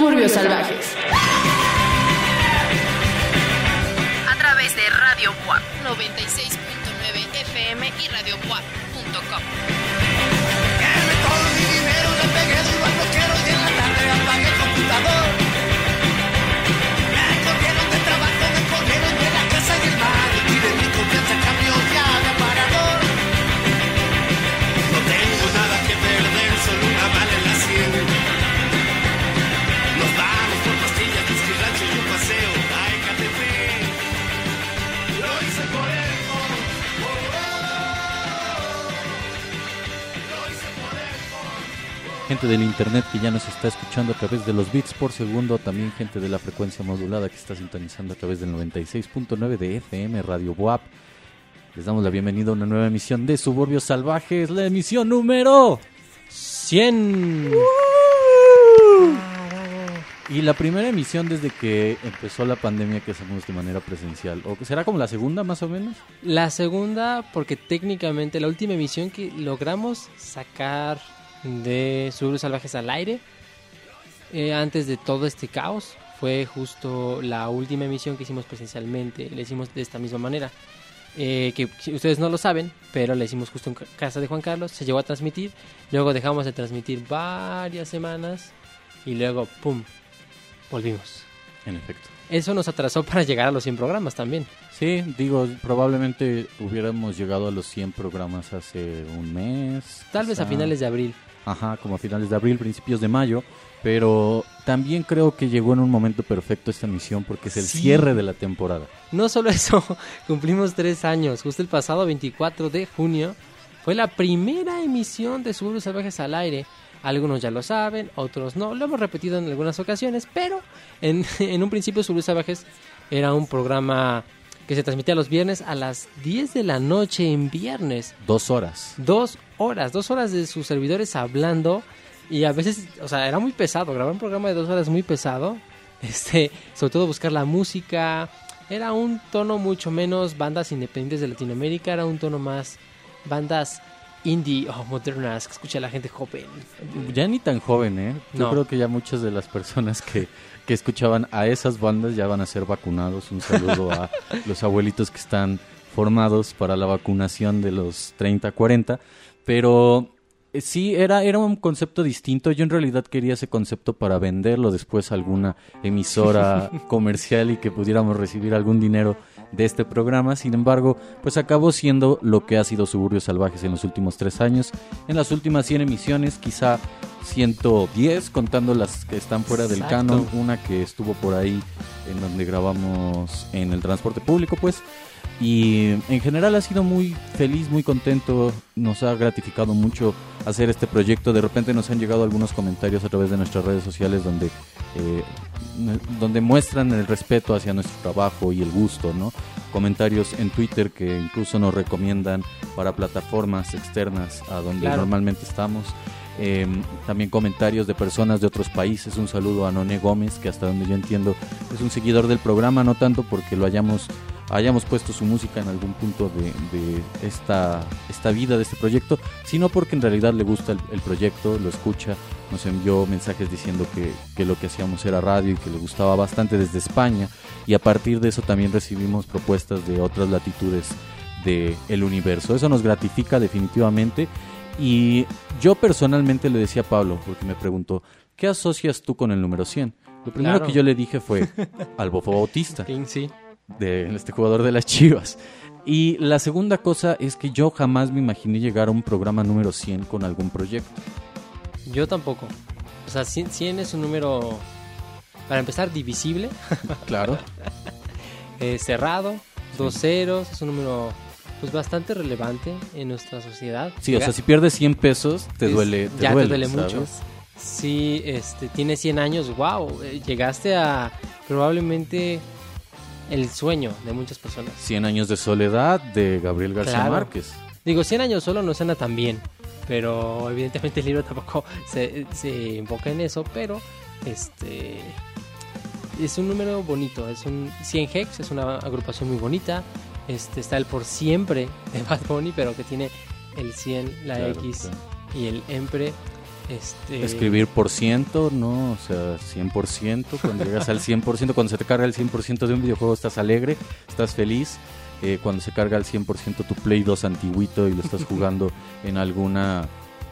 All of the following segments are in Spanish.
Suburbios Salvajes. A través de Radio WAP 96.9 FM y Radio del internet que ya nos está escuchando a través de los bits por segundo, también gente de la frecuencia modulada que está sintonizando a través del 96.9 de FM Radio WAP. Les damos la bienvenida a una nueva emisión de Suburbios Salvajes, la emisión número 100. Y la primera emisión desde que empezó la pandemia que hacemos de manera presencial, o será como la segunda más o menos. La segunda, porque técnicamente la última emisión que logramos sacar de Suburbios Salvajes al aire, eh, antes de todo este caos, fue justo la última emisión que hicimos presencialmente. Le hicimos de esta misma manera. Eh, que ustedes no lo saben, pero la hicimos justo en ca- casa de Juan Carlos, se llegó a transmitir, luego dejamos de transmitir varias semanas y luego, ¡pum!, volvimos. En efecto. Eso nos atrasó para llegar a los 100 programas también. Sí, digo, probablemente hubiéramos llegado a los 100 programas hace un mes. Tal vez a finales de abril. Ajá, como a finales de abril, principios de mayo. Pero también creo que llegó en un momento perfecto esta emisión porque es el Sí. cierre de la temporada. No solo eso, cumplimos tres años. Justo el pasado 24 de junio fue la primera emisión de Suburbios Salvajes al aire. Algunos ya lo saben, otros no. Lo hemos repetido en algunas ocasiones, pero en, en un principio Suburbios Salvajes era un programa que se transmitía los viernes a las 10 de la noche en viernes. Dos horas. Dos horas, dos horas de sus servidores hablando. Y a veces, o sea, era muy pesado. Grabar un programa de dos horas muy pesado. Este, sobre todo buscar la música. Era un tono mucho menos bandas independientes de Latinoamérica. Era un tono más bandas indie o modernas que escucha la gente joven. Ya ni tan joven, ¿eh? Yo No. creo que ya muchas de las personas que, que escuchaban a esas bandas ya van a ser vacunados. Un saludo a los abuelitos que están formados para la vacunación de los 30, 40. Pero eh, sí, era, era un concepto distinto. Yo en realidad quería ese concepto para venderlo después a alguna emisora comercial y que pudiéramos recibir algún dinero de este programa. Sin embargo, pues acabó siendo lo que ha sido Suburbios Salvajes en los últimos tres años. En las últimas 100 emisiones, quizá 110, contando las que están fuera del Exacto. canon. Una que estuvo por ahí en donde grabamos en el transporte público, pues. Y en general ha sido muy feliz, muy contento, nos ha gratificado mucho hacer este proyecto. De repente nos han llegado algunos comentarios a través de nuestras redes sociales donde, eh, donde muestran el respeto hacia nuestro trabajo y el gusto, ¿no? Comentarios en Twitter que incluso nos recomiendan para plataformas externas a donde Claro. normalmente estamos. Eh, también comentarios de personas de otros países. Un saludo a Noné Gómez, que hasta donde yo entiendo es un seguidor del programa, no tanto porque lo hayamos, hayamos puesto su música en algún punto de, de esta, esta vida, de este proyecto, sino porque en realidad le gusta el, el proyecto, lo escucha, nos envió mensajes diciendo que, que lo que hacíamos era radio y que le gustaba bastante desde España. Y a partir de eso también recibimos propuestas de otras latitudes del universo. Eso nos gratifica definitivamente. Y yo personalmente le decía a Pablo, porque me preguntó, ¿qué asocias tú con el número 100? Lo primero Claro. que yo le dije fue al Bofo Bautista, sí. De este jugador de las Chivas. Y la segunda cosa es que yo jamás me imaginé llegar a un programa número 100 con algún proyecto. Yo tampoco. O sea, 100, 100 es un número, para empezar, divisible, Claro. eh, cerrado, dos ceros, es un número pues bastante relevante en nuestra sociedad. Sí, o sea, si pierdes 100 pesos, te Es- duele. Te ya duele, te duele ¿sabes? mucho. Si este, tiene 100 años, wow, eh, llegaste a probablemente el sueño de muchas personas. 100 años de soledad de Gabriel García Claro. Márquez. Digo, 100 años solo no suena tan bien, pero evidentemente el libro tampoco se, se enfoca en eso, pero este es un número bonito, es un 100 Hex, es una agrupación muy bonita. Este está el por siempre de Bad Bunny, pero que tiene el 100, la Claro, X claro. y el Empre. Este, Escribir por ciento, ¿no? O sea, 100%. Cuando llegas al 100%, cuando se te carga el 100% de un videojuego, estás alegre, estás feliz. Eh, cuando se carga al 100% tu Play 2 antiguito y lo estás jugando en alguna,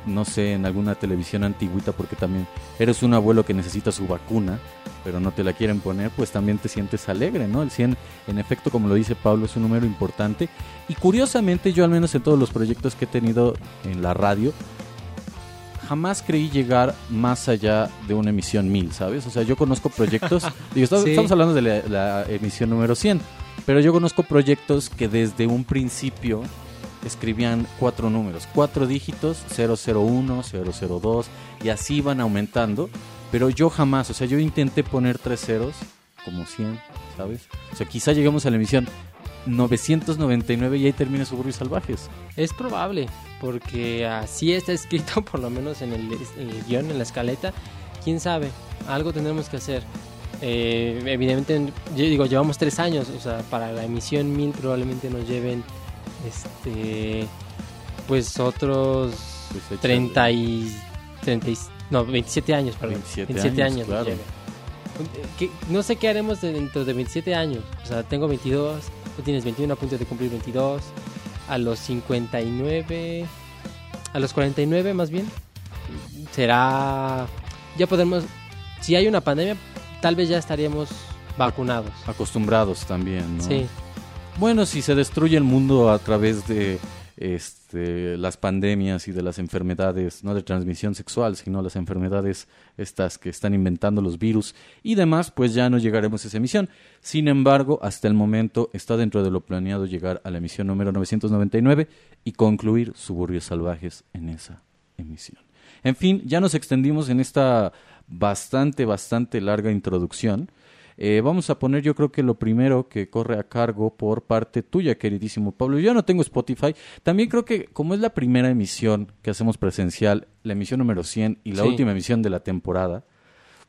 no sé, en alguna televisión antiguita porque también eres un abuelo que necesita su vacuna, pero no te la quieren poner, pues también te sientes alegre, ¿no? El 100, en efecto, como lo dice Pablo, es un número importante. Y curiosamente, yo al menos en todos los proyectos que he tenido en la radio, jamás creí llegar más allá de una emisión 1000, ¿sabes? O sea, yo conozco proyectos, digo, estamos, Sí. estamos hablando de la, la emisión número 100, pero yo conozco proyectos que desde un principio escribían cuatro números, cuatro dígitos, 001, 002, y así iban aumentando, pero yo jamás, o sea, yo intenté poner tres ceros, como 100, ¿sabes? O sea, quizá lleguemos a la emisión 999 y ahí termine Suburbios Salvajes. Es probable, porque así está escrito, por lo menos en el, en el guion, en la escaleta. Quién sabe, algo tendremos que hacer. Eh, evidentemente, yo digo, llevamos tres años, o sea, para la emisión 1000 probablemente nos lleven, este, pues otros Pues, échale. 30 y, 30 y- no, 27 años, perdón. 27 años, nos claro. ¿Qué- no sé qué haremos de- dentro de 27 años. O sea, tengo 22, tú tienes 21 a punto de cumplir 22. A los 59, a los 49 más bien, será... Ya podemos, si hay una pandemia, tal vez ya estaríamos vacunados. Acostumbrados también, ¿no? Sí, Bueno, si se destruye el mundo a través de este, las pandemias y de las enfermedades, no de transmisión sexual, sino las enfermedades estas que están inventando los virus y demás, pues ya no llegaremos a esa emisión. Sin embargo, hasta el momento está dentro de lo planeado llegar a la emisión número 999 y concluir Suburbios Salvajes en esa emisión. En fin, ya nos extendimos en esta bastante, bastante larga introducción. Eh, vamos a poner yo creo que lo primero que corre a cargo por parte tuya, queridísimo Pablo. Yo no tengo Spotify. También creo que como es la primera emisión que hacemos presencial, la emisión número 100 y la Sí. última emisión de la temporada,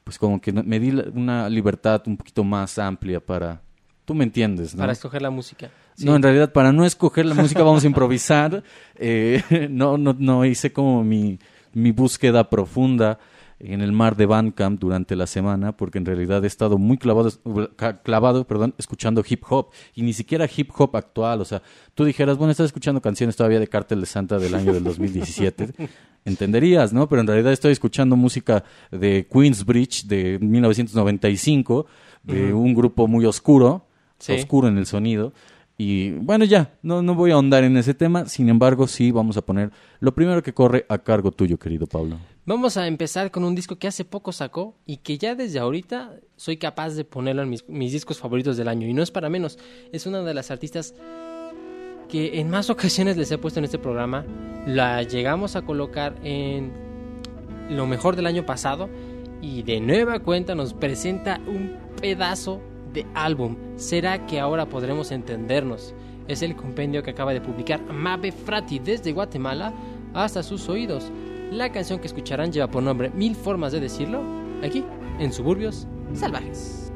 pues como que me di una libertad un poquito más amplia para... Tú me entiendes, ¿no? para escoger la música. Sí. No, en realidad, para no escoger la música vamos a improvisar. Eh, no, no, no hice como mi, mi búsqueda profunda en el mar de Bandcamp durante la semana, porque en realidad he estado muy clavado, clavado perdón, escuchando hip hop, y ni siquiera hip hop actual. O sea, tú dijeras, bueno, estás escuchando canciones todavía de Cártel de Santa del año del 2017. Entenderías, ¿no? Pero en realidad estoy escuchando música de Queensbridge de 1995, de un grupo muy oscuro, Sí. oscuro en el sonido. Y bueno, ya, no, no voy a ahondar en ese tema. Sin embargo, sí vamos a poner lo primero que corre a cargo tuyo, querido Pablo. Vamos a empezar con un disco que hace poco sacó y que ya desde ahorita soy capaz de ponerlo en mis, mis discos favoritos del año. Y no es para menos, es una de las artistas que en más ocasiones les he puesto en este programa. La llegamos a colocar en lo mejor del año pasado y de nueva cuenta nos presenta un pedazo de álbum. ¿Será que ahora podremos entendernos? Es el compendio que acaba de publicar Mabe Frati desde Guatemala hasta sus oídos. La canción que escucharán lleva por nombre Mil formas de decirlo, aquí, en Suburbios Salvajes.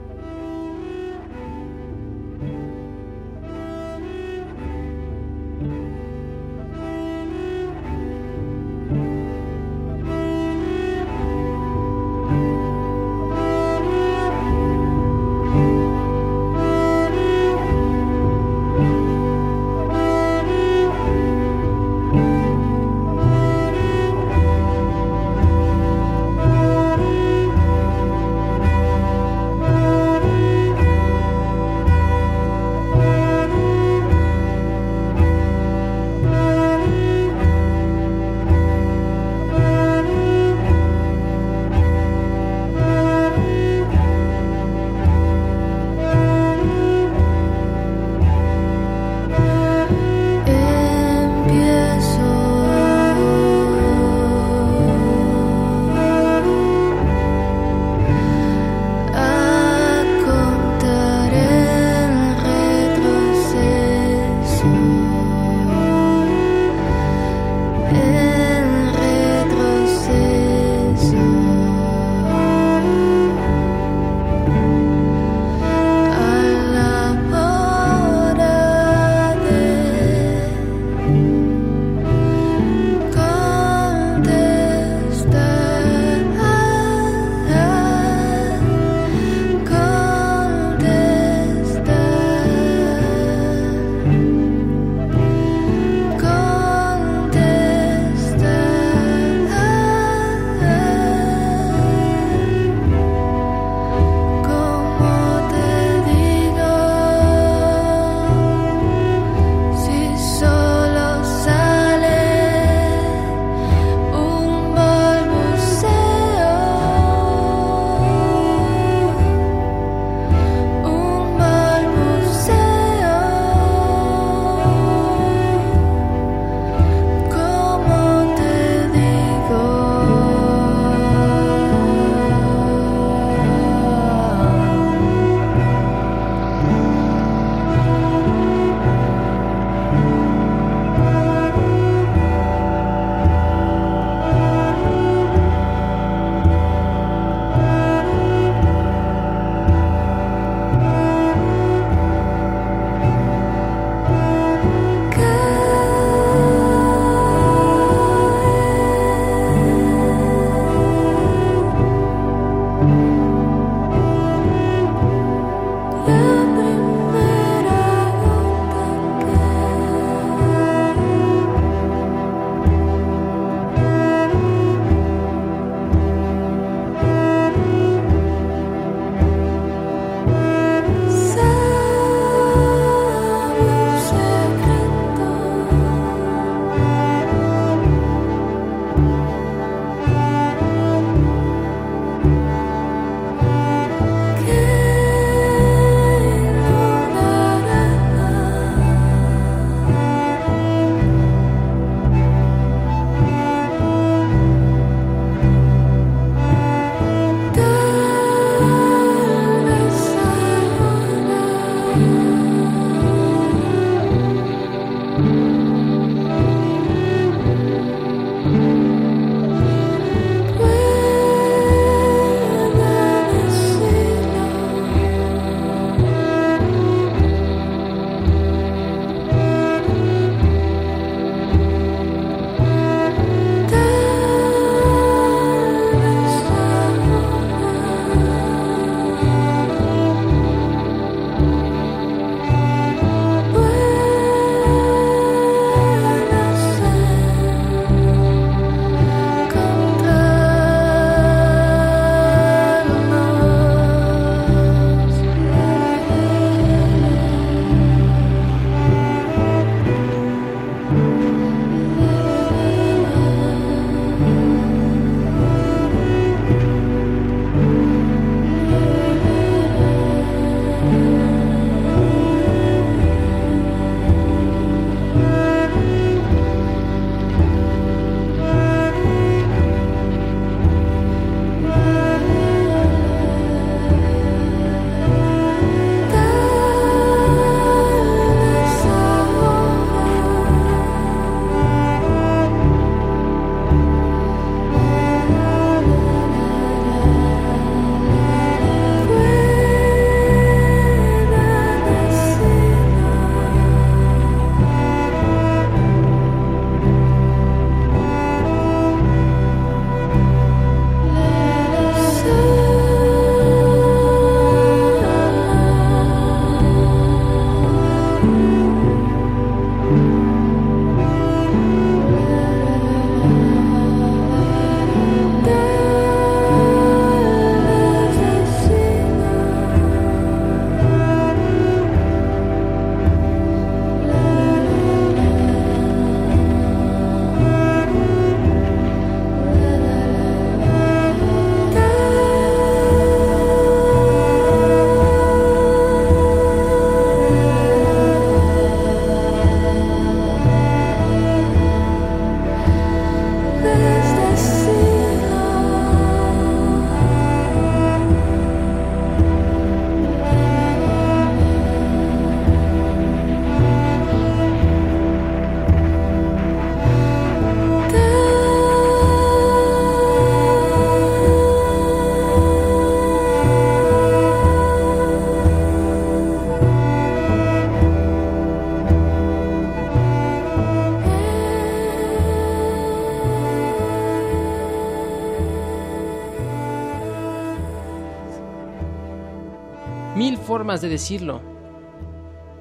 De decirlo.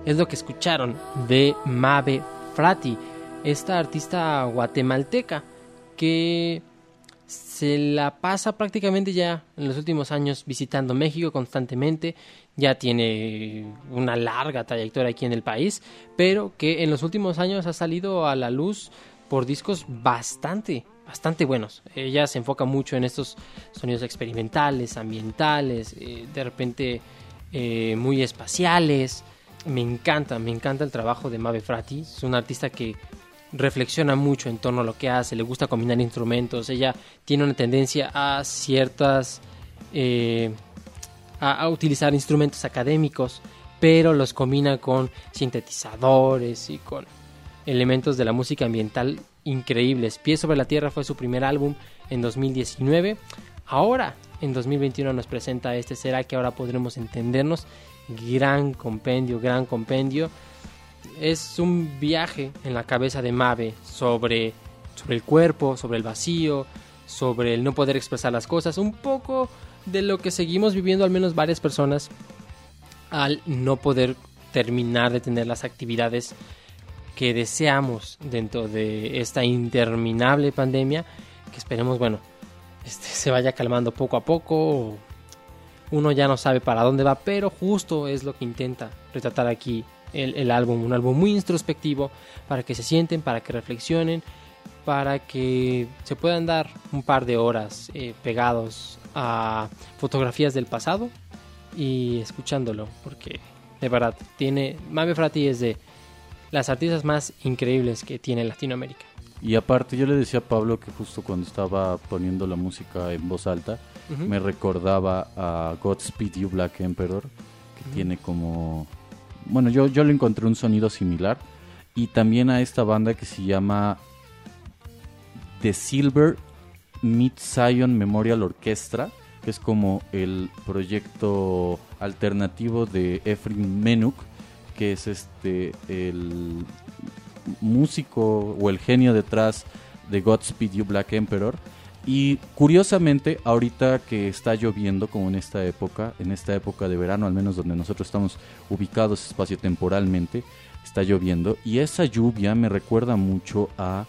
Es lo que escucharon de Mabe Frati, esta artista guatemalteca que se la pasa prácticamente ya en los últimos años visitando México constantemente, ya tiene una larga trayectoria aquí en el país, pero que en los últimos años ha salido a la luz por discos bastante, bastante buenos. Ella se enfoca mucho en estos sonidos experimentales, ambientales, eh, de repente eh, muy espaciales. Me encanta, me encanta el trabajo de Mabe Frati. Es una artista que reflexiona mucho en torno a lo que hace, le gusta combinar instrumentos. Ella tiene una tendencia a ciertas. Eh, a, a utilizar instrumentos académicos, pero los combina con sintetizadores y con elementos de la música ambiental increíbles. Pie sobre la Tierra fue su primer álbum en 2019. Ahora, en 2021 nos presenta este Será que ahora podremos entendernos. Gran compendio, gran compendio. Es un viaje en la cabeza de Mabe sobre, sobre el cuerpo, sobre el vacío, sobre el no poder expresar las cosas. Un poco de lo que seguimos viviendo al menos varias personas al no poder terminar de tener las actividades que deseamos dentro de esta interminable pandemia que esperemos bueno este, se vaya calmando poco a poco uno ya no sabe para dónde va pero justo es lo que intenta retratar aquí el, el álbum un álbum muy introspectivo para que se sienten para que reflexionen para que se puedan dar un par de horas eh, pegados a fotografías del pasado y escuchándolo, porque de verdad tiene Mabe Frati es de las artistas más increíbles que tiene Latinoamérica. Y aparte, yo le decía a Pablo que justo cuando estaba poniendo la música en voz alta, me recordaba a Godspeed You Black Emperor, que tiene como... Bueno, yo, yo le encontré un sonido similar. Y también a esta banda que se llama The Silver Mid Zion Memorial Orchestra, que es como el proyecto alternativo de Efrim Menuk, que es este el músico o el genio detrás de Godspeed You Black Emperor. Y curiosamente, ahorita que está lloviendo, como en esta época, en esta época de verano, al menos donde nosotros estamos ubicados espacio-temporalmente, está lloviendo. Y esa lluvia me recuerda mucho a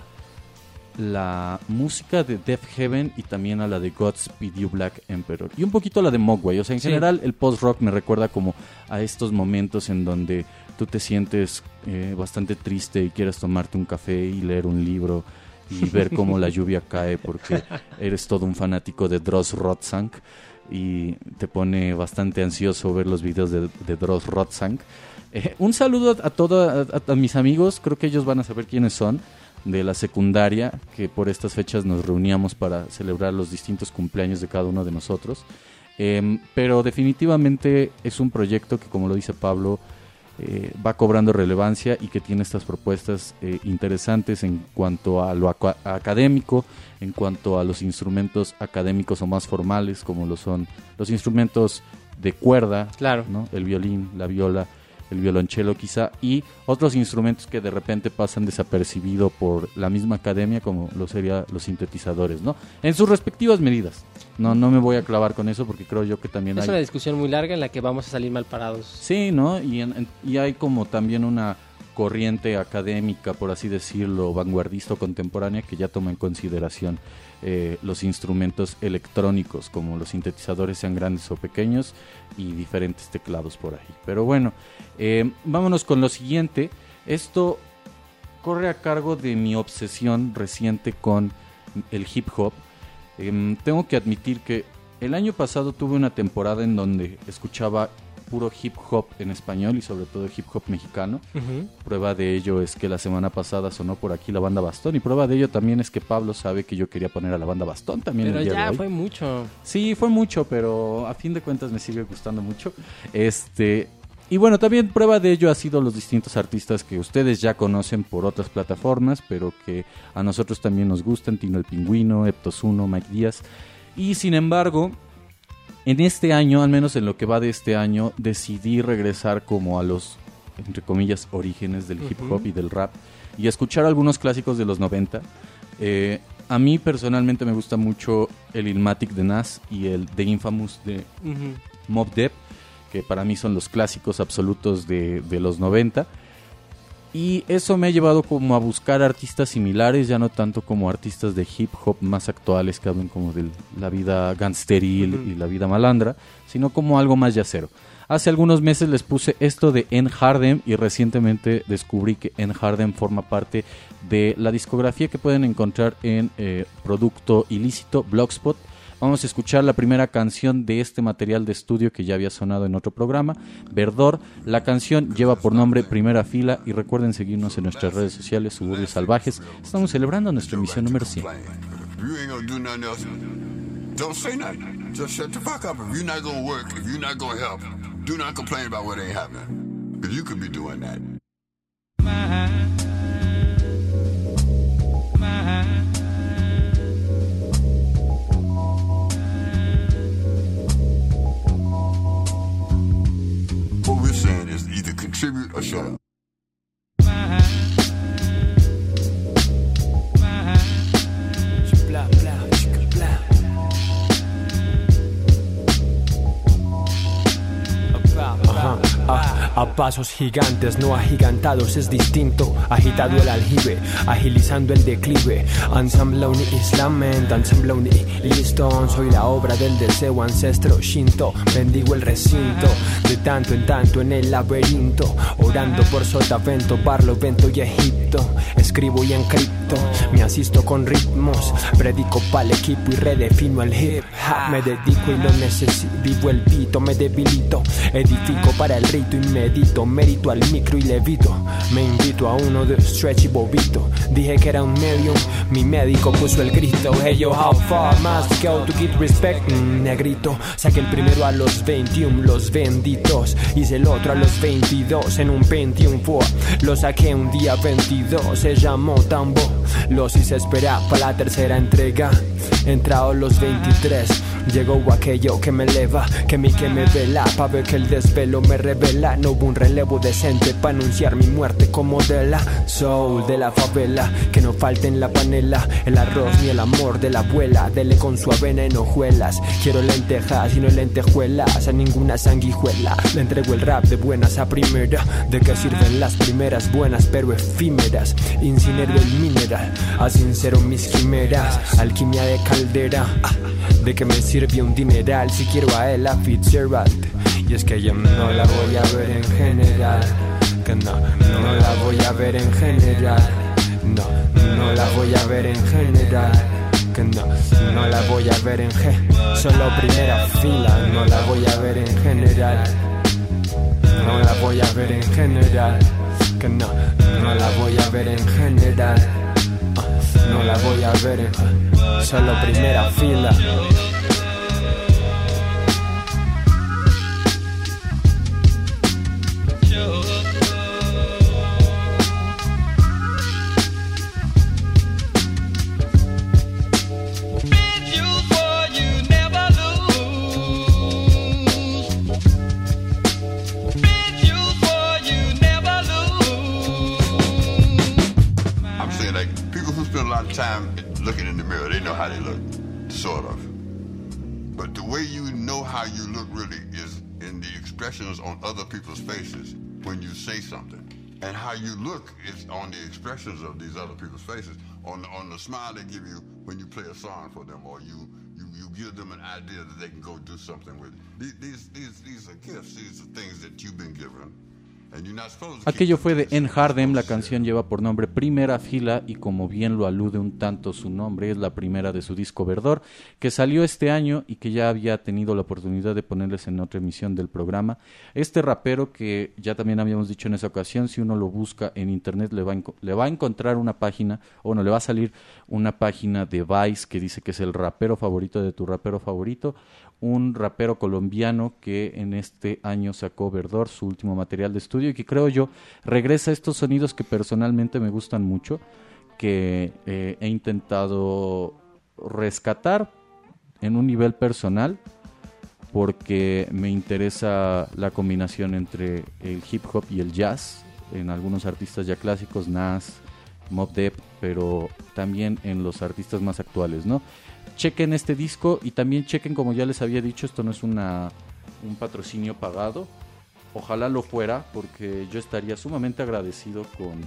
la música de Death Heaven y también a la de Godspeed You Black Emperor. Y un poquito a la de Mogwai. O sea, en Sí. general, el post-rock me recuerda como a estos momentos en donde tú te sientes eh, bastante triste y quieres tomarte un café y leer un libro y ver cómo la lluvia cae porque eres todo un fanático de Dross Rotzank y te pone bastante ansioso ver los videos de, de Dross Rotzank. Eh, un saludo a, todos a, a mis amigos, creo que ellos van a saber quiénes son, de la secundaria, que por estas fechas nos reuníamos para celebrar los distintos cumpleaños de cada uno de nosotros. Em, pero definitivamente es un proyecto que, como lo dice Pablo, eh, va cobrando relevancia y que tiene estas propuestas eh, interesantes en cuanto a lo aca- académico, en cuanto a los instrumentos académicos o más formales, como lo son los instrumentos de cuerda, Claro. ¿no? el violín, la viola, el violonchelo quizá, y otros instrumentos que de repente pasan desapercibido por la misma academia, como lo serían los sintetizadores, ¿no? En sus respectivas medidas. No, no me voy a clavar con eso porque creo yo que también Es hay... una discusión muy larga en la que vamos a salir mal parados. Sí, ¿no? Y, en- en- y hay como también una corriente académica, por así decirlo, vanguardista o contemporánea que ya toma en consideración eh, los instrumentos electrónicos, como los sintetizadores sean grandes o pequeños y diferentes teclados por ahí. Pero bueno, eh, vámonos con lo siguiente. Esto corre a cargo de mi obsesión reciente con el hip hop. Em, tengo que admitir que el año pasado tuve una temporada en donde escuchaba puro hip hop en español y sobre todo hip hop mexicano. Prueba de ello es que la semana pasada sonó por aquí la banda Bastón y prueba de ello también es que Pablo sabe que yo quería poner a la banda Bastón también Pero el día de ya hoy. fue mucho. Sí, fue mucho, pero a fin de cuentas me sigue gustando mucho. Este, y bueno, también prueba de ello ha sido los distintos artistas que ustedes ya conocen por otras plataformas, pero que a nosotros también nos gustan, Tino el Pingüino, Eptos Uno, Mike Díaz. Y sin embargo, en este año, al menos en lo que va de este año, decidí regresar como a los, entre comillas, orígenes del hip hop y del rap y escuchar algunos clásicos de los 90. Eh, a mí personalmente me gusta mucho el Ilmatic de Nas y el The Infamous de. Mob Deep, que para mí son los clásicos absolutos de, de los 90. Y eso me ha llevado como a buscar artistas similares, ya no tanto como artistas de hip hop más actuales que hablen como de la vida gangsteril y la vida malandra, sino como algo más yacero. Hace algunos meses les puse esto de En Harden y recientemente descubrí que En Harden forma parte de la discografía que pueden encontrar en eh, Producto Ilícito, Blogspot. Vamos a escuchar la primera canción de este material de estudio que ya había sonado en otro programa, Verdor. La canción lleva por nombre Primera Fila y recuerden seguirnos en nuestras redes sociales, Suburbios Salvajes. Estamos celebrando nuestra emisión número 100. If you ain't gonna do nothing else, don't say nothing. Just shut the fuck up. If you're not gonna work, if you're not gonna help, do not complain about what ain't happening. Because you could be doing that. simpel og sær. A pasos gigantes, no agigantados, es distinto. Agitado el aljibe, agilizando el declive. Ensamble un islamment, ensamble un listo. Soy la obra del deseo ancestro Shinto. Bendigo el recinto, de tanto en tanto en el laberinto. Orando por Sotavento, Barlovento y Egipto. Escribo y encripto, me asisto con ritmos. Predico pa'l equipo y redefino el hip. Me dedico y lo necesito. Vivo el pito, me debilito. Edifico para el rito y medito. Mérito al micro y levito. Me invito a uno de stretch y bobito. Dije que era un medium, mi médico puso el grito. Hey yo, how far must go to get respect? Mm, negrito, saqué el primero a los 21, los benditos. Hice el otro a los 22 en un 21 fue. Lo saqué un día 22, se llamó Tambo. Los hice esperar para la tercera entrega. Entrado los 23, llegó aquello que me eleva, que mi que me vela, pa' ver que el desvelo me revela. No hubo un relevo decente para anunciar mi muerte como de la soul de la favela. Que no falte en la panela el arroz ni el amor de la abuela. Dele con su avena en hojuelas. Quiero lentejas y no lentejuelas, a ninguna sanguijuela. Le entrego el rap de buenas a primera. ¿De qué sirven las primeras buenas pero efímeras? Incinero el mineral, a sincero mis quimeras. Alquimia de caldera, ¿de qué me sirve un dineral si quiero a Ella Fitzgerald? Y es que yo no la voy a ver en general. Que no, no la voy a ver en general. No, no la voy a ver en general. Que no, no la voy a ver en G. Solo primera fila, no la voy a ver en general. No la voy a ver en general. Que no, no la voy a ver en general. Ah, No la voy a ver en solo primera fila. On other people's faces when you say something. And how you look is on the expressions of these other people's faces, on on the smile they give you when you play a song for them, or you you, you give them an idea that they can go do something with. These these these, these are gifts. These are things that you've been given, Aquello fue de En. Hardem, la canción lleva por nombre Primera Fila y como bien lo alude un tanto su nombre, es la primera de su disco Verdor, que salió este año y que ya había tenido la oportunidad de ponerles en otra emisión del programa. Este rapero que ya también habíamos dicho en esa ocasión, si uno lo busca en internet le va le va a encontrar una página, o bueno, le va a salir una página de Vice que dice que es el rapero favorito de tu rapero favorito, un rapero colombiano que en este año sacó Verdor, su último material de estudio, y que creo yo regresa a estos sonidos que personalmente me gustan mucho, que eh, he intentado rescatar en un nivel personal, porque me interesa la combinación entre el hip hop y el jazz, en algunos artistas ya clásicos, Nas, Mob Deep, pero también en los artistas más actuales, ¿no? Chequen este disco y también chequen, como ya les había dicho, esto no es una un patrocinio pagado. Ojalá lo fuera, porque yo estaría sumamente agradecido con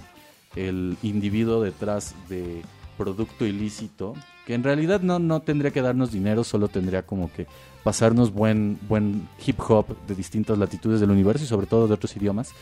el individuo detrás de producto ilícito, que en realidad no, no tendría que darnos dinero, solo tendría como que pasarnos buen, buen hip hop de distintas latitudes del universo y sobre todo de otros idiomas.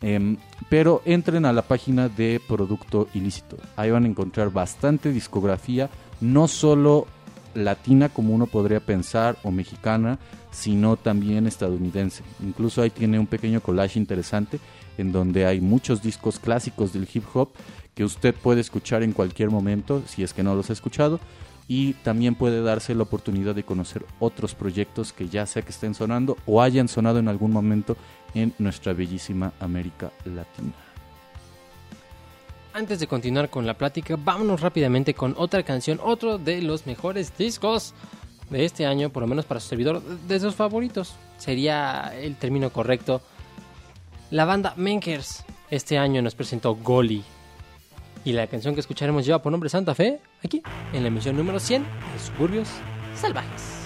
Em, pero entren a la página de Producto Ilícito. Ahí van a encontrar bastante discografía, no solo latina como uno podría pensar o mexicana, sino también estadounidense. Incluso ahí tiene un pequeño collage interesante en donde hay muchos discos clásicos del hip hop que usted puede escuchar en cualquier momento si es que no los ha escuchado y también puede darse la oportunidad de conocer otros proyectos que ya sea que estén sonando o hayan sonado en algún momento en nuestra bellísima América Latina. Antes de continuar con la plática, vámonos rápidamente con otra canción, otro de los mejores discos de este año, por lo menos para su servidor, de sus favoritos. Sería el término correcto. La banda Menkers este año nos presentó Goli. Y la canción que escucharemos lleva por nombre Santa Fe, aquí, en la emisión número 100 de Suburbios Salvajes.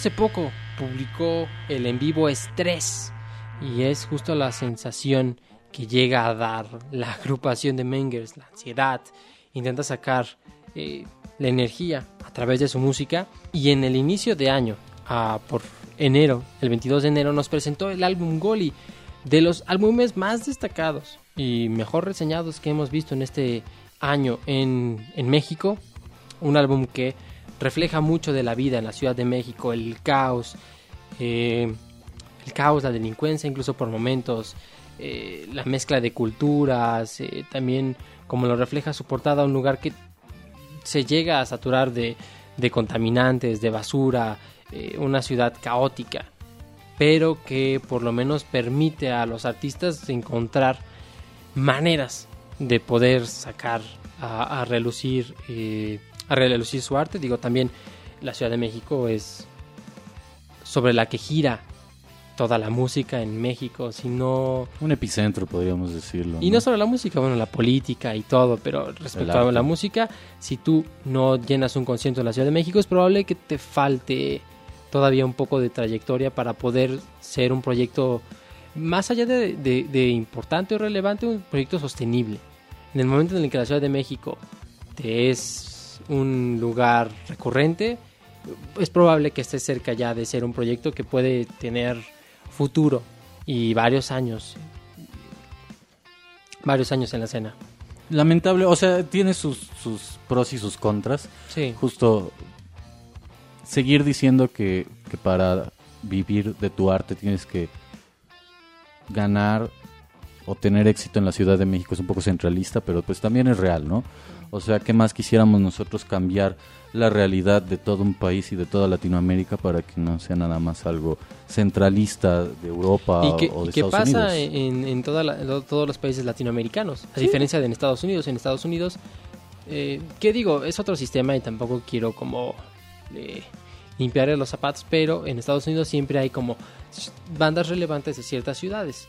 Hace poco publicó el en vivo Estrés y es justo la sensación que llega a dar la agrupación de Mengers, la ansiedad, intenta sacar eh, la energía a través de su música y en el inicio de año, por enero, el 22 de enero, nos presentó el álbum Goli, de los álbumes más destacados y mejor reseñados que hemos visto en este año en, en México, un álbum que refleja mucho de la vida en la Ciudad de México, el caos, eh, el caos, la delincuencia, incluso por momentos, eh, la mezcla de culturas, eh, también como lo refleja su portada, un lugar que se llega a saturar de, de contaminantes, de basura, una ciudad caótica, pero que por lo menos permite a los artistas encontrar maneras de poder sacar a, relucir a relucir su arte. Digo, también la Ciudad de México es sobre la que gira toda la música en México, sino Un epicentro, podríamos decirlo. y no solo la música, bueno, la política y todo, pero respecto a la música, si tú no llenas un concierto en la Ciudad de México, es probable que te falte todavía un poco de trayectoria para poder ser un proyecto más allá de, de- de importante o relevante, un proyecto sostenible. En el momento en el que la Ciudad de México te es un lugar recurrente, es probable que estés cerca ya de ser un proyecto que puede tener futuro y varios años varios años en la escena. Lamentable, o sea, tiene sus, sus pros y sus contras. Sí. Justo seguir diciendo que, que para vivir de tu arte tienes que ganar o tener éxito en la Ciudad de México es un poco centralista, pero pues también es real, ¿no? O sea, ¿qué más quisiéramos nosotros cambiar la realidad de todo un país y de toda Latinoamérica para que no sea nada más algo centralista de Europa ¿Y o de y qué Estados pasa Unidos? en, en toda la- lo- todos los países latinoamericanos? A diferencia de en Estados Unidos. En Estados Unidos, eh, ¿qué digo? Es otro sistema y tampoco quiero como eh, limpiarle los zapatos, pero en Estados Unidos siempre hay como bandas relevantes de ciertas ciudades.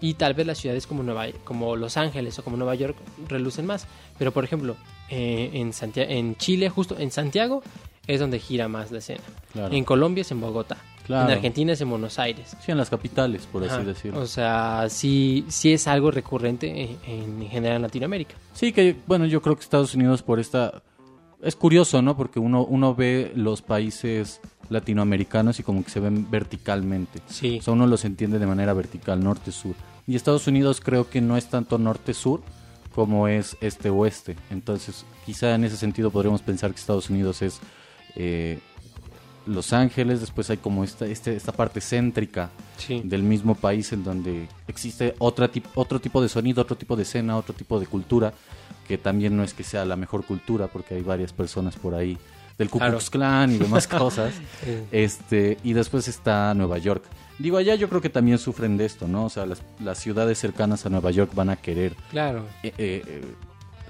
Y tal vez las ciudades como, Nueva, como Los Ángeles o como Nueva York relucen más. Pero por ejemplo, eh, en, Santia- en Chile, justo en Santiago, es donde gira más la escena. Claro. En Colombia es en Bogotá. Claro. En Argentina es en Buenos Aires. Sí, en las capitales, por así decirlo. O sea, sí, sí es algo recurrente en, en general en Latinoamérica. Sí, que bueno, yo creo que Estados Unidos por esta... Es curioso, ¿no? Porque uno, uno ve los países latinoamericanos y como que se ven verticalmente. Sí. O sea, uno los entiende de manera vertical, norte-sur. Y Estados Unidos creo que no es tanto norte-sur como es este-oeste. Entonces, quizá en ese sentido podríamos pensar que Estados Unidos es eh, Los Ángeles, después hay como esta, este- esta parte céntrica Sí. del mismo país en donde existe otra tip- otro tipo de sonido, otro tipo de escena, otro tipo de cultura, que también no es que sea la mejor cultura, porque hay varias personas por ahí del Ku. Klux Klan y demás cosas. Este, y después está Nueva York. Digo, allá yo creo que también sufren de esto, ¿no? O sea, las, las ciudades cercanas a Nueva York van a querer claro. eh, eh, eh,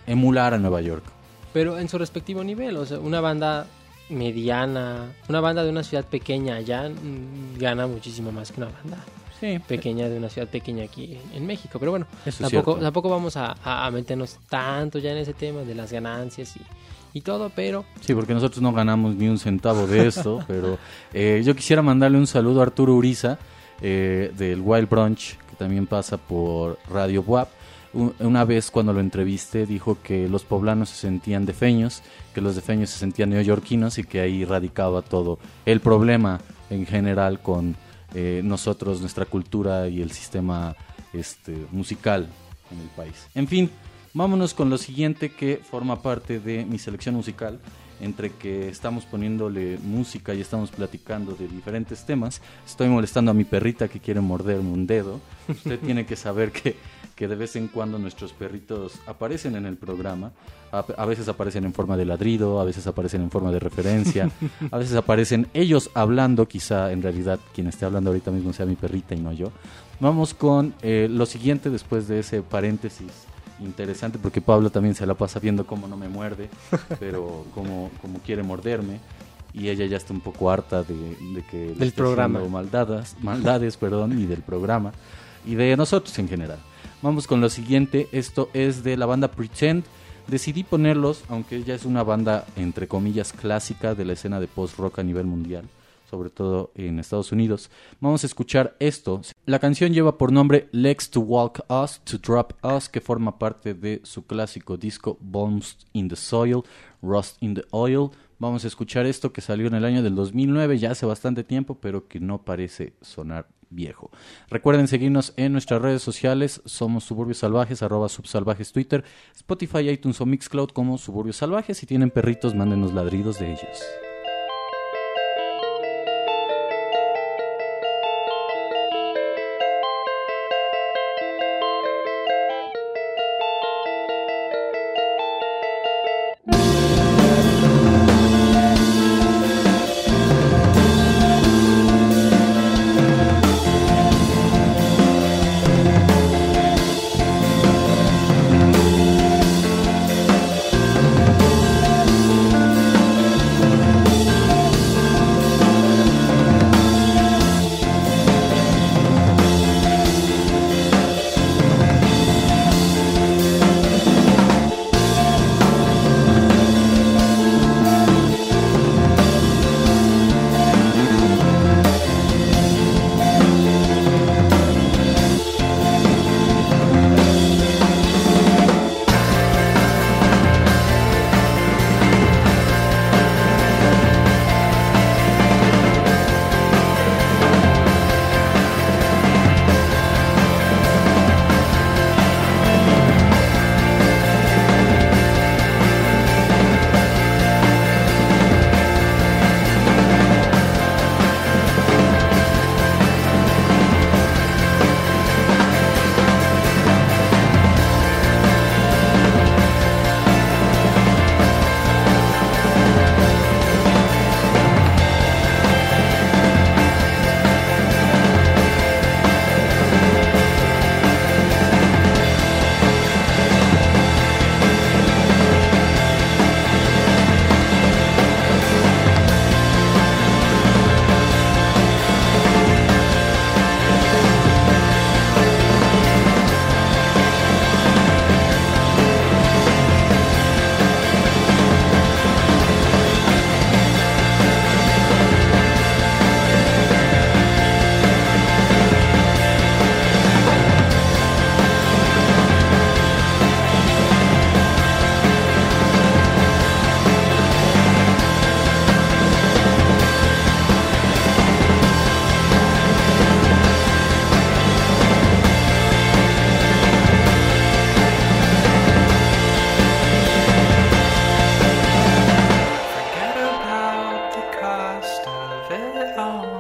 emular a Nueva York. Pero en su respectivo nivel. O sea, una banda mediana, una banda de una ciudad pequeña allá mm, gana muchísimo más que una banda Sí, pequeña de una ciudad pequeña aquí en, en México. Pero bueno, Eso tampoco, vamos a, meternos tanto ya en ese tema de las ganancias y, y todo, pero Sí, porque nosotros no ganamos ni un centavo de esto, pero eh, yo quisiera mandarle un saludo a Arturo Uriza eh, del Wild Brunch, que también pasa por Radio WAP. Un- Una vez cuando lo entrevisté dijo que los poblanos se sentían defeños, que los defeños se sentían neoyorquinos y que ahí radicaba todo el problema en general con eh, nosotros, nuestra cultura y el sistema este, musical en el país. En fin, vámonos con lo siguiente que forma parte de mi selección musical. Entre que estamos poniéndole música y estamos platicando de diferentes temas, estoy molestando a mi perrita que quiere morderme un dedo. Usted tiene que saber que, que de vez en cuando nuestros perritos aparecen en el programa. A, a veces aparecen en forma de ladrido, a veces aparecen en forma de referencia, a veces aparecen ellos hablando, quizá en realidad quien esté hablando ahorita mismo sea mi perrita y no yo. Vamos con eh, lo siguiente después de ese paréntesis interesante porque Pablo también se la pasa viendo cómo no me muerde, pero como, como quiere morderme. Y ella ya está un poco harta de, de que Del esté programa. Maldadas, maldades, perdón, y del programa. Y de nosotros en general. Vamos con lo siguiente. Esto es de la banda Pretend. Decidí ponerlos, aunque ya es una banda entre comillas clásica de la escena de post-rock a nivel mundial. sobre todo en Estados Unidos. Vamos a escuchar esto. La canción lleva por nombre Legs to Walk Us, to Drop Us, que forma parte de su clásico disco Bones in the Soil, Rust in the Oil. Vamos a escuchar esto que salió en el año del 2009, ya hace bastante tiempo, pero que no parece sonar viejo. Recuerden seguirnos en nuestras redes sociales, somos Suburbios Salvajes, arroba Subsalvajes Twitter, Spotify, iTunes o Mixcloud como Suburbios Salvajes. Si tienen perritos, mándenos ladridos de ellos. very long.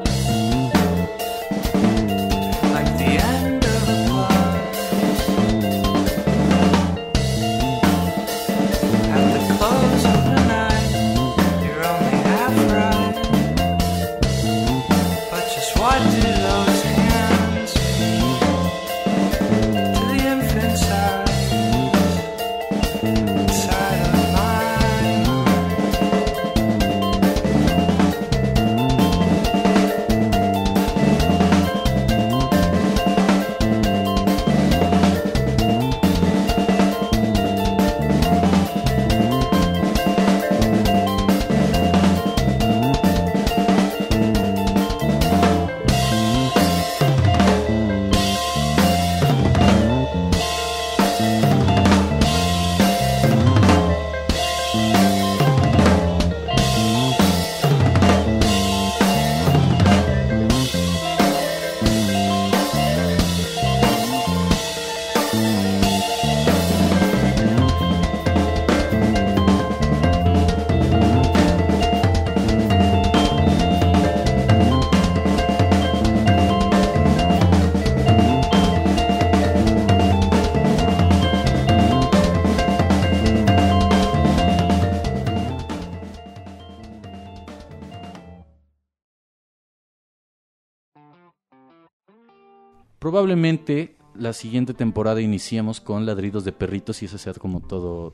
Probablemente la siguiente temporada iniciemos con ladridos de perritos y ese sea como todo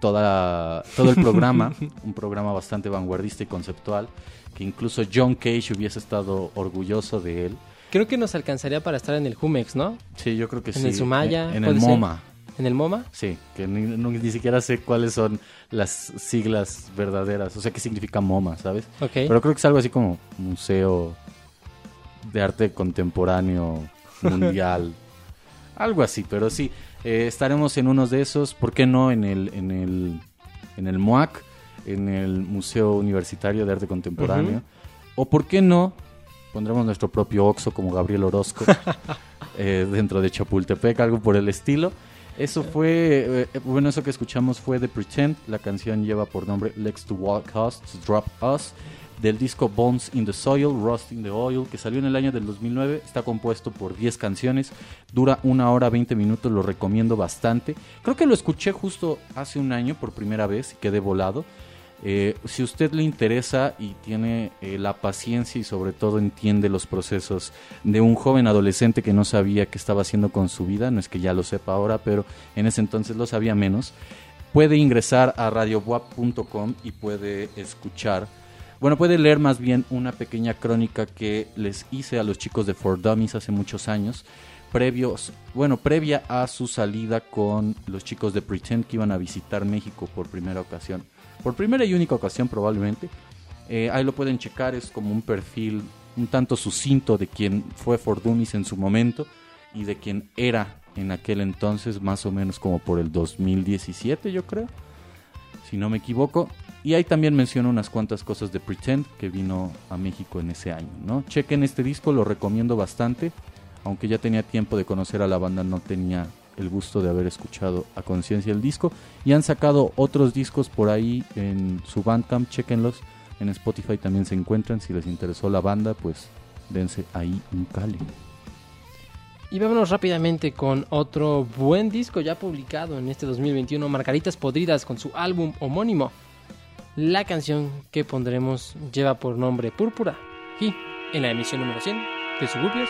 toda, todo el programa, un programa bastante vanguardista y conceptual, que incluso John Cage hubiese estado orgulloso de él. Creo que nos alcanzaría para estar en el Jumex, ¿no? Sí, yo creo que En sí. el Sumaya, En, en el ser. MoMA. en el MoMA. Sí, que ni, ni siquiera sé cuáles son las siglas verdaderas, o sea, qué significa MoMA, ¿sabes? Ok. Pero creo que es algo así como Museo de Arte Contemporáneo Mundial, algo así, pero sí, eh, estaremos en unos de esos, ¿por qué no en el, en el, en el MUAC, en el Museo Universitario de Arte Contemporáneo, o por qué no, pondremos nuestro propio Oxo como Gabriel Orozco eh, dentro de Chapultepec, algo por el estilo. Eso fue, eh, bueno, eso que escuchamos fue The Pretend, la canción lleva por nombre Lex to Walk Us, to Drop Us, del disco Bones in the Soil, Rust in the Oil, que salió en el año del 2009, está compuesto por 10 canciones, dura una hora 20 minutos, lo recomiendo bastante. Creo que lo escuché justo hace un año por primera vez y quedé volado. Eh, si usted le interesa y tiene eh, la paciencia y sobre todo entiende los procesos de un joven adolescente que no sabía qué estaba haciendo con su vida, no es que ya lo sepa ahora, pero en ese entonces lo sabía menos, puede ingresar a radiobuap.com y puede escuchar, bueno, puede leer más bien una pequeña crónica que les hice a los chicos de For Dummies hace muchos años, previos, bueno, previa a su salida con los chicos de Pretend que iban a visitar México por primera ocasión por primera y única ocasión probablemente. Eh, ahí lo pueden checar, es como un perfil un tanto sucinto de quien fue Fordumis en su momento y de quien era en aquel entonces, más o menos como por el 2017 yo creo, si no me equivoco. Y ahí también menciono unas cuantas cosas de Pretend que vino a México en ese año, ¿no? Chequen este disco, lo recomiendo bastante, aunque ya tenía tiempo de conocer a la banda, no tenía el gusto de haber escuchado a conciencia el disco y han sacado otros discos por ahí en su Bandcamp, chequenlos. En Spotify también se encuentran. Si les interesó la banda, pues dense ahí un cali. Y vámonos rápidamente con otro buen disco ya publicado en este 2021, Margaritas Podridas, con su álbum homónimo. La canción que pondremos lleva por nombre Púrpura. Y en la emisión número 100 de Suburbios.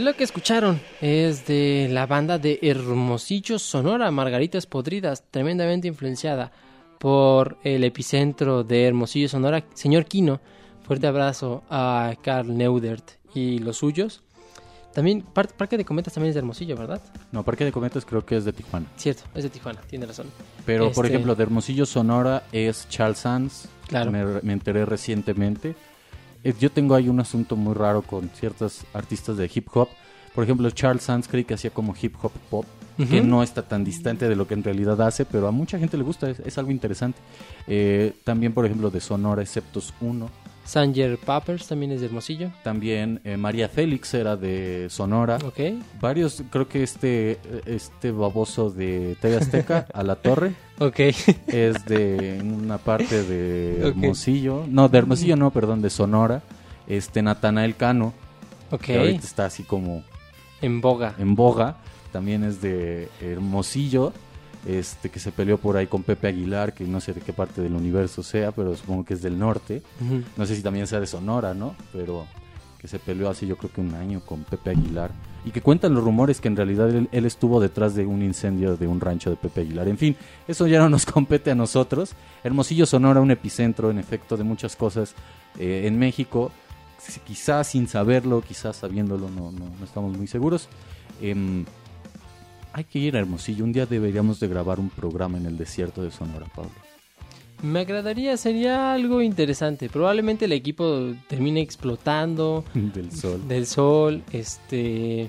Lo que escucharon es de la banda de Hermosillo Sonora, Margaritas Podridas, tremendamente influenciada por el epicentro de Hermosillo Sonora, señor Quino. Fuerte abrazo a Carl Neudert y los suyos. También Par- Parque de Cometas también es de Hermosillo, ¿verdad? No, Parque de Cometas creo que es de Tijuana. Cierto, es de Tijuana, tiene razón. Pero, por Este- ejemplo, de Hermosillo Sonora es Charles Sands. Claro. Me, me enteré recientemente. Eh, Yo tengo ahí un asunto muy raro con ciertos artistas de hip hop. Por ejemplo, Charles Sands creí que hacía como hip hop pop, que no está tan distante de lo que en realidad hace, pero a mucha gente le gusta, es, es algo interesante. Eh, también, por ejemplo, de Sonora, Exceptos 1. Sanger Pappers también es de Hermosillo. También eh, María Félix era de Sonora. Ok. Varios, creo que este, este baboso de TV Azteca, a la torre, Ok. es de una parte de. Hermosillo. No, de Hermosillo no, perdón, de Sonora. Este Natanael Cano, ok. que ahorita está así como En boga. en boga. También es de Hermosillo, este que se peleó por ahí con Pepe Aguilar, que no sé de qué parte del universo sea, pero supongo que es del norte. No sé si también sea de Sonora, ¿no? Pero que se peleó hace yo creo que un año con Pepe Aguilar. Y que cuentan los rumores que en realidad él, él estuvo detrás de un incendio de un rancho de Pepe Aguilar. En fin, eso ya no nos compete a nosotros. Hermosillo Sonora, un epicentro en efecto de muchas cosas eh, en México. Quizás sin saberlo, quizás sabiéndolo, no, no, no estamos muy seguros. Em, hay que ir a Hermosillo. Un día deberíamos de grabar un programa en el desierto de Sonora, Pablo. Me agradaría, sería algo interesante. Probablemente el equipo termine explotando Del sol. del sol. Este.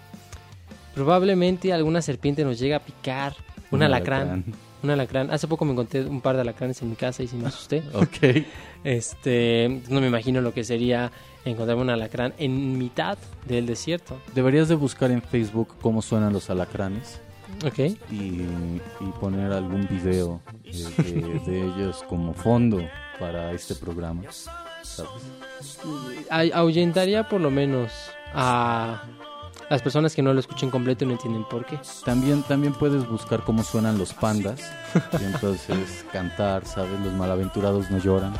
Probablemente alguna serpiente nos llegue a picar. Un alacrán. Un alacrán. Hace poco me encontré un par de alacranes en mi casa y sí me asusté. Ok. Este. No me imagino lo que sería encontrarme un alacrán en mitad del desierto. Deberías de buscar en Facebook cómo suenan los alacranes Ok. y, y poner algún video de, de ellos como fondo para este programa. ¿sabes? Ah- Ahuyentaría por lo menos a las personas que no lo escuchen completo y no entienden por qué. También, también puedes buscar cómo suenan los pandas y entonces cantar, ¿sabes? Los malaventurados no lloran.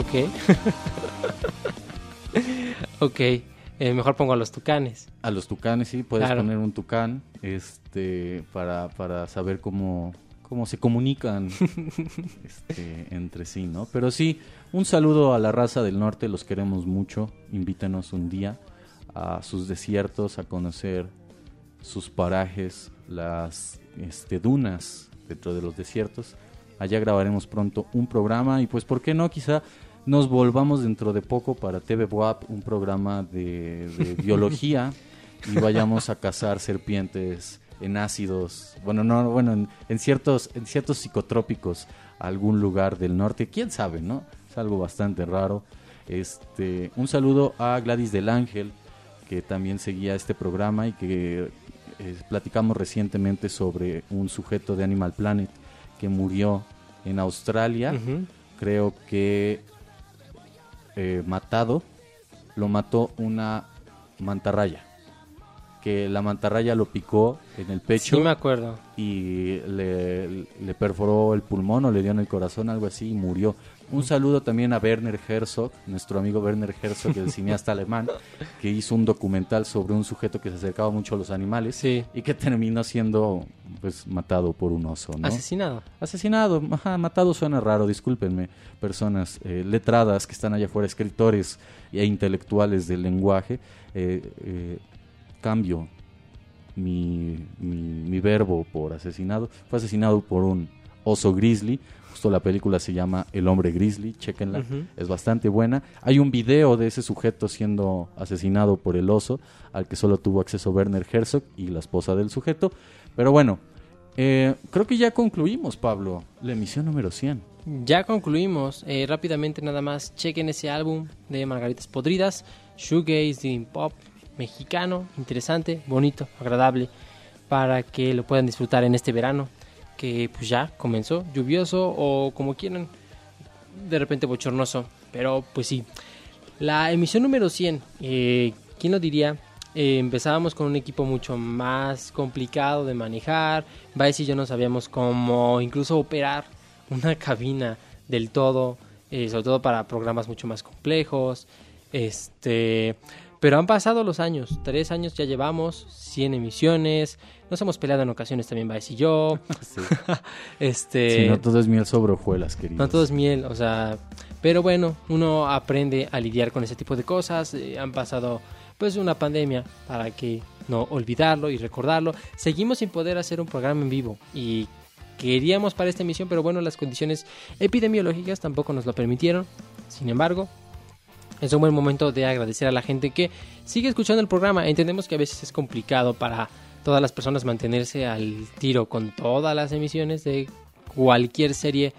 Ok. ok. eh, mejor pongo a los tucanes. A los tucanes, sí, puedes Claro. poner un tucán este, para, para saber cómo, cómo se comunican este, entre sí, ¿no? Pero sí, un saludo a la raza del norte, los queremos mucho. Invítenos un día a sus desiertos, a conocer sus parajes, las este, dunas dentro de los desiertos. Allá grabaremos pronto un programa y pues, ¿por qué no? Quizá nos volvamos dentro de poco para TV WAP, un programa de, de biología y vayamos a cazar serpientes en ácidos, bueno, no, bueno, en, en ciertos, en ciertos psicotrópicos a algún lugar del norte, quién sabe, ¿no? Es algo bastante raro. Este, un saludo a Gladys del Ángel, que también seguía este programa y que eh, platicamos recientemente sobre un sujeto de Animal Planet que murió en Australia. Creo que eh, matado, lo mató una mantarraya. Que la mantarraya lo picó en el pecho Sí me acuerdo. y le, le perforó el pulmón o le dio en el corazón, algo así, y murió. Un saludo también a Werner Herzog, nuestro amigo Werner Herzog, el cineasta alemán, que hizo un documental sobre un sujeto que se acercaba mucho a los animales Sí. y que terminó siendo pues matado por un oso, ¿no? Asesinado. Asesinado, ajá, matado suena raro, discúlpenme, personas eh, letradas que están allá afuera, escritores e intelectuales del lenguaje. eh, eh, cambio mi, mi, mi verbo por asesinado. Fue asesinado por un oso grizzly. Justo la película se llama El hombre grizzly, chequenla, es bastante buena. Hay un video de ese sujeto siendo asesinado por el oso, al que solo tuvo acceso Werner Herzog y la esposa del sujeto. Pero bueno, eh, creo que ya concluimos, Pablo, la emisión número 100. Ya concluimos. Eh, rápidamente nada más chequen ese álbum de Margaritas Podridas. Shoegaze, Dream Pop, mexicano, interesante, bonito, agradable, para que lo puedan disfrutar en este verano, que pues ya comenzó, lluvioso o como quieran, de repente bochornoso, pero pues sí. La emisión número 100, eh, ¿quién lo diría? eh, empezábamos con un equipo mucho más complicado de manejar. Vice y yo no sabíamos cómo incluso operar una cabina del todo, eh, sobre todo para programas mucho más complejos. Este, pero han pasado los años, tres años ya llevamos, 100 emisiones, nos hemos peleado en ocasiones también Vice y yo. Sí. este, Sí, no todo es miel sobre hojuelas, querido. no todo es miel, o sea, pero bueno, uno aprende a lidiar con ese tipo de cosas. eh, han pasado pues una pandemia para que no olvidarlo y recordarlo. Seguimos sin poder hacer un programa en vivo y queríamos para esta emisión, pero bueno, las condiciones epidemiológicas tampoco nos lo permitieron. Sin embargo, es un buen momento de agradecer a la gente que sigue escuchando el programa. Entendemos que a veces es complicado para todas las personas mantenerse al tiro con todas las emisiones de cualquier serie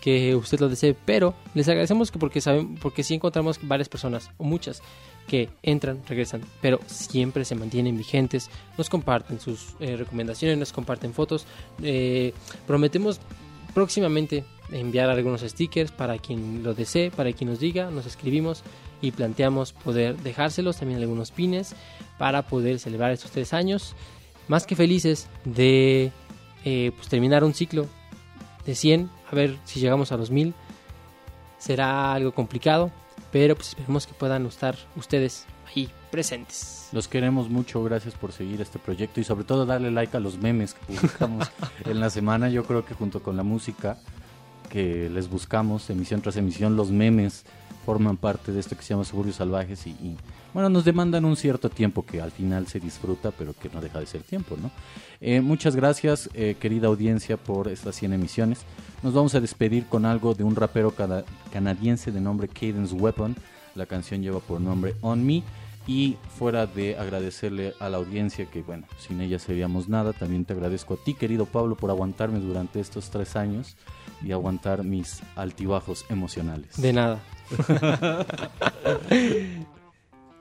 que usted lo desee, pero les agradecemos que porque saben, porque sí encontramos varias personas o muchas que entran, regresan, pero siempre se mantienen vigentes, nos comparten sus eh, recomendaciones, nos comparten fotos, eh, prometemos próximamente enviar algunos stickers para quien lo desee, para quien nos diga, nos escribimos y planteamos poder dejárselos, también algunos pines para poder celebrar estos tres años, más que felices de eh, pues, terminar un ciclo de 100, a ver si llegamos a los 1000, será algo complicado, pero pues esperemos que puedan estar ustedes ahí presentes. Los queremos mucho, gracias por seguir este proyecto y sobre todo darle like a los memes que publicamos en la semana. Yo creo que junto con la música que les buscamos, emisión tras emisión, los memes forman parte de esto que se llama Suburbios Salvajes y, y, bueno, nos demandan un cierto tiempo que al final se disfruta, pero que no deja de ser tiempo, ¿no? Eh, muchas gracias, eh, querida audiencia, por estas 100 emisiones. Nos vamos a despedir con algo de un rapero cana- canadiense de nombre Cadence Weapon. La canción lleva por nombre On Me. Y fuera de agradecerle a la audiencia, que bueno, sin ella seríamos nada, también te agradezco a ti, querido Pablo, por aguantarme durante estos tres años y aguantar mis altibajos emocionales. De nada.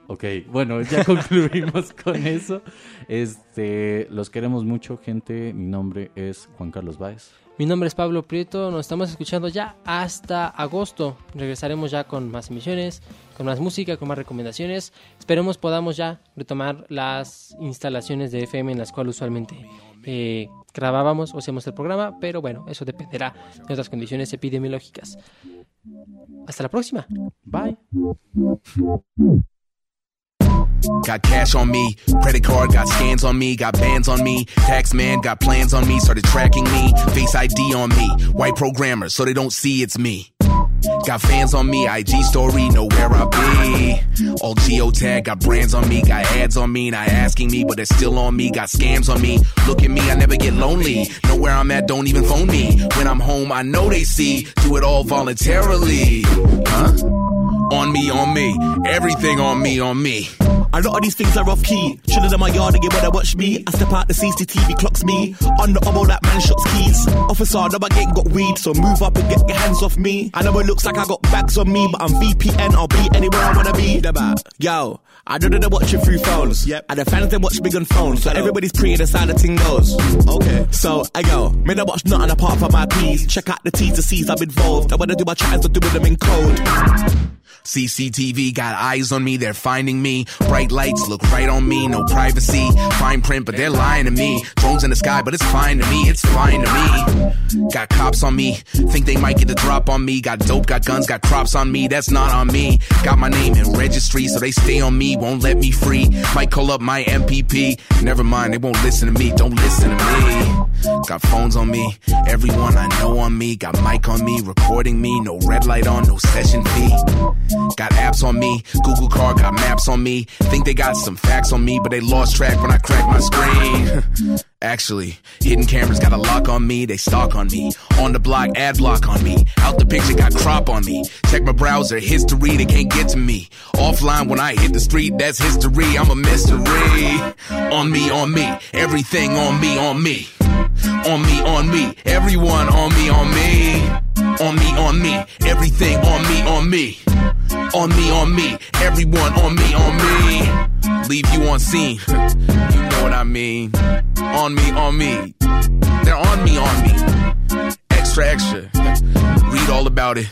Ok, bueno, ya concluimos con eso. Este, los queremos mucho, gente. Mi nombre es Juan Carlos Báez. Mi nombre es Pablo Prieto, nos estamos escuchando ya hasta agosto. Regresaremos ya con más emisiones, con más música, con más recomendaciones. Esperemos podamos ya retomar las instalaciones de FM en las cuales usualmente eh, grabábamos o hacemos el programa, pero bueno, eso dependerá de otras condiciones epidemiológicas. Hasta la próxima. Bye. Got cash on me, credit card, got scans on me, got bands on me, tax man, got plans on me, started tracking me, face ID on me, white programmer, so they don't see it's me. Got fans on me, IG story, know where I be. All geotag, got brands on me, got ads on me, not asking me, but they're still on me. Got scams on me. Look at me, I never get lonely. Know where I'm at, don't even phone me. When I'm home, I know they see. Do it all voluntarily. Huh? On me, on me. Everything on me, on me. A lot of these things are off key. Chillin' in my yard again when they watch me. I step out the CCTV clocks me. On the omo that man shots keys. Officer, I know I ain't got weed, so move up and get your hands off me. I know it looks like I got bags on me, but I'm VPN. I'll be anywhere I wanna be. Yo, I know that they're watching through phones. Yep. And the fans they watch big on phones, so everybody's pretty the side the thing goes. Okay. So I go, me I watch nothing apart from my P's. Check out the T's and C's I'm involved. I wanna do my tries, but doing them in code. CCTV got eyes on me, they're finding me. Bright lights look right on me, no privacy. Fine print, but they're lying to me. Drones in the sky, but it's fine to me, it's fine to me. Got cops on me, think they might get the drop on me. Got dope, got guns, got crops on me, that's not on me. Got my name in registry, so they stay on me, won't let me free. Might call up my MPP. Never mind, they won't listen to me, don't listen to me. Got phones on me, everyone I know on me. Got mic on me, recording me, no red light on, no session fee. Got apps on me, Google car got maps on me. Think they got some facts on me, but they lost track when I cracked my screen. Actually, hidden cameras got a lock on me, they stalk on me. On the block, ad block on me. Out the picture, got crop on me. Check my browser, history, they can't get to me. Offline, when I hit the street, that's history, I'm a mystery. On me, on me, everything on me, on me. On me, on me, everyone on me, on me. On me, on me, everything on me, on me. On me, on me, everyone on me, on me. Leave you on scene, you know what I mean. On me, on me, they're on me, on me. Extra, extra, read all about it.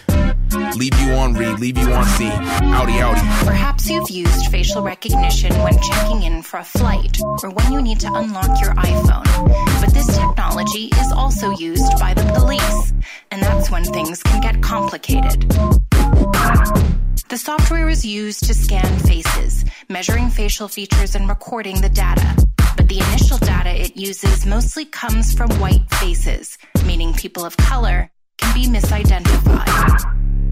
Leave you on read, leave you on C. Audi, Audi. Perhaps you've used facial recognition when checking in for a flight or when you need to unlock your iPhone. But this technology is also used by the police, and that's when things can get complicated. The software is used to scan faces, measuring facial features and recording the data. But the initial data it uses mostly comes from white faces, meaning people of color can be misidentified.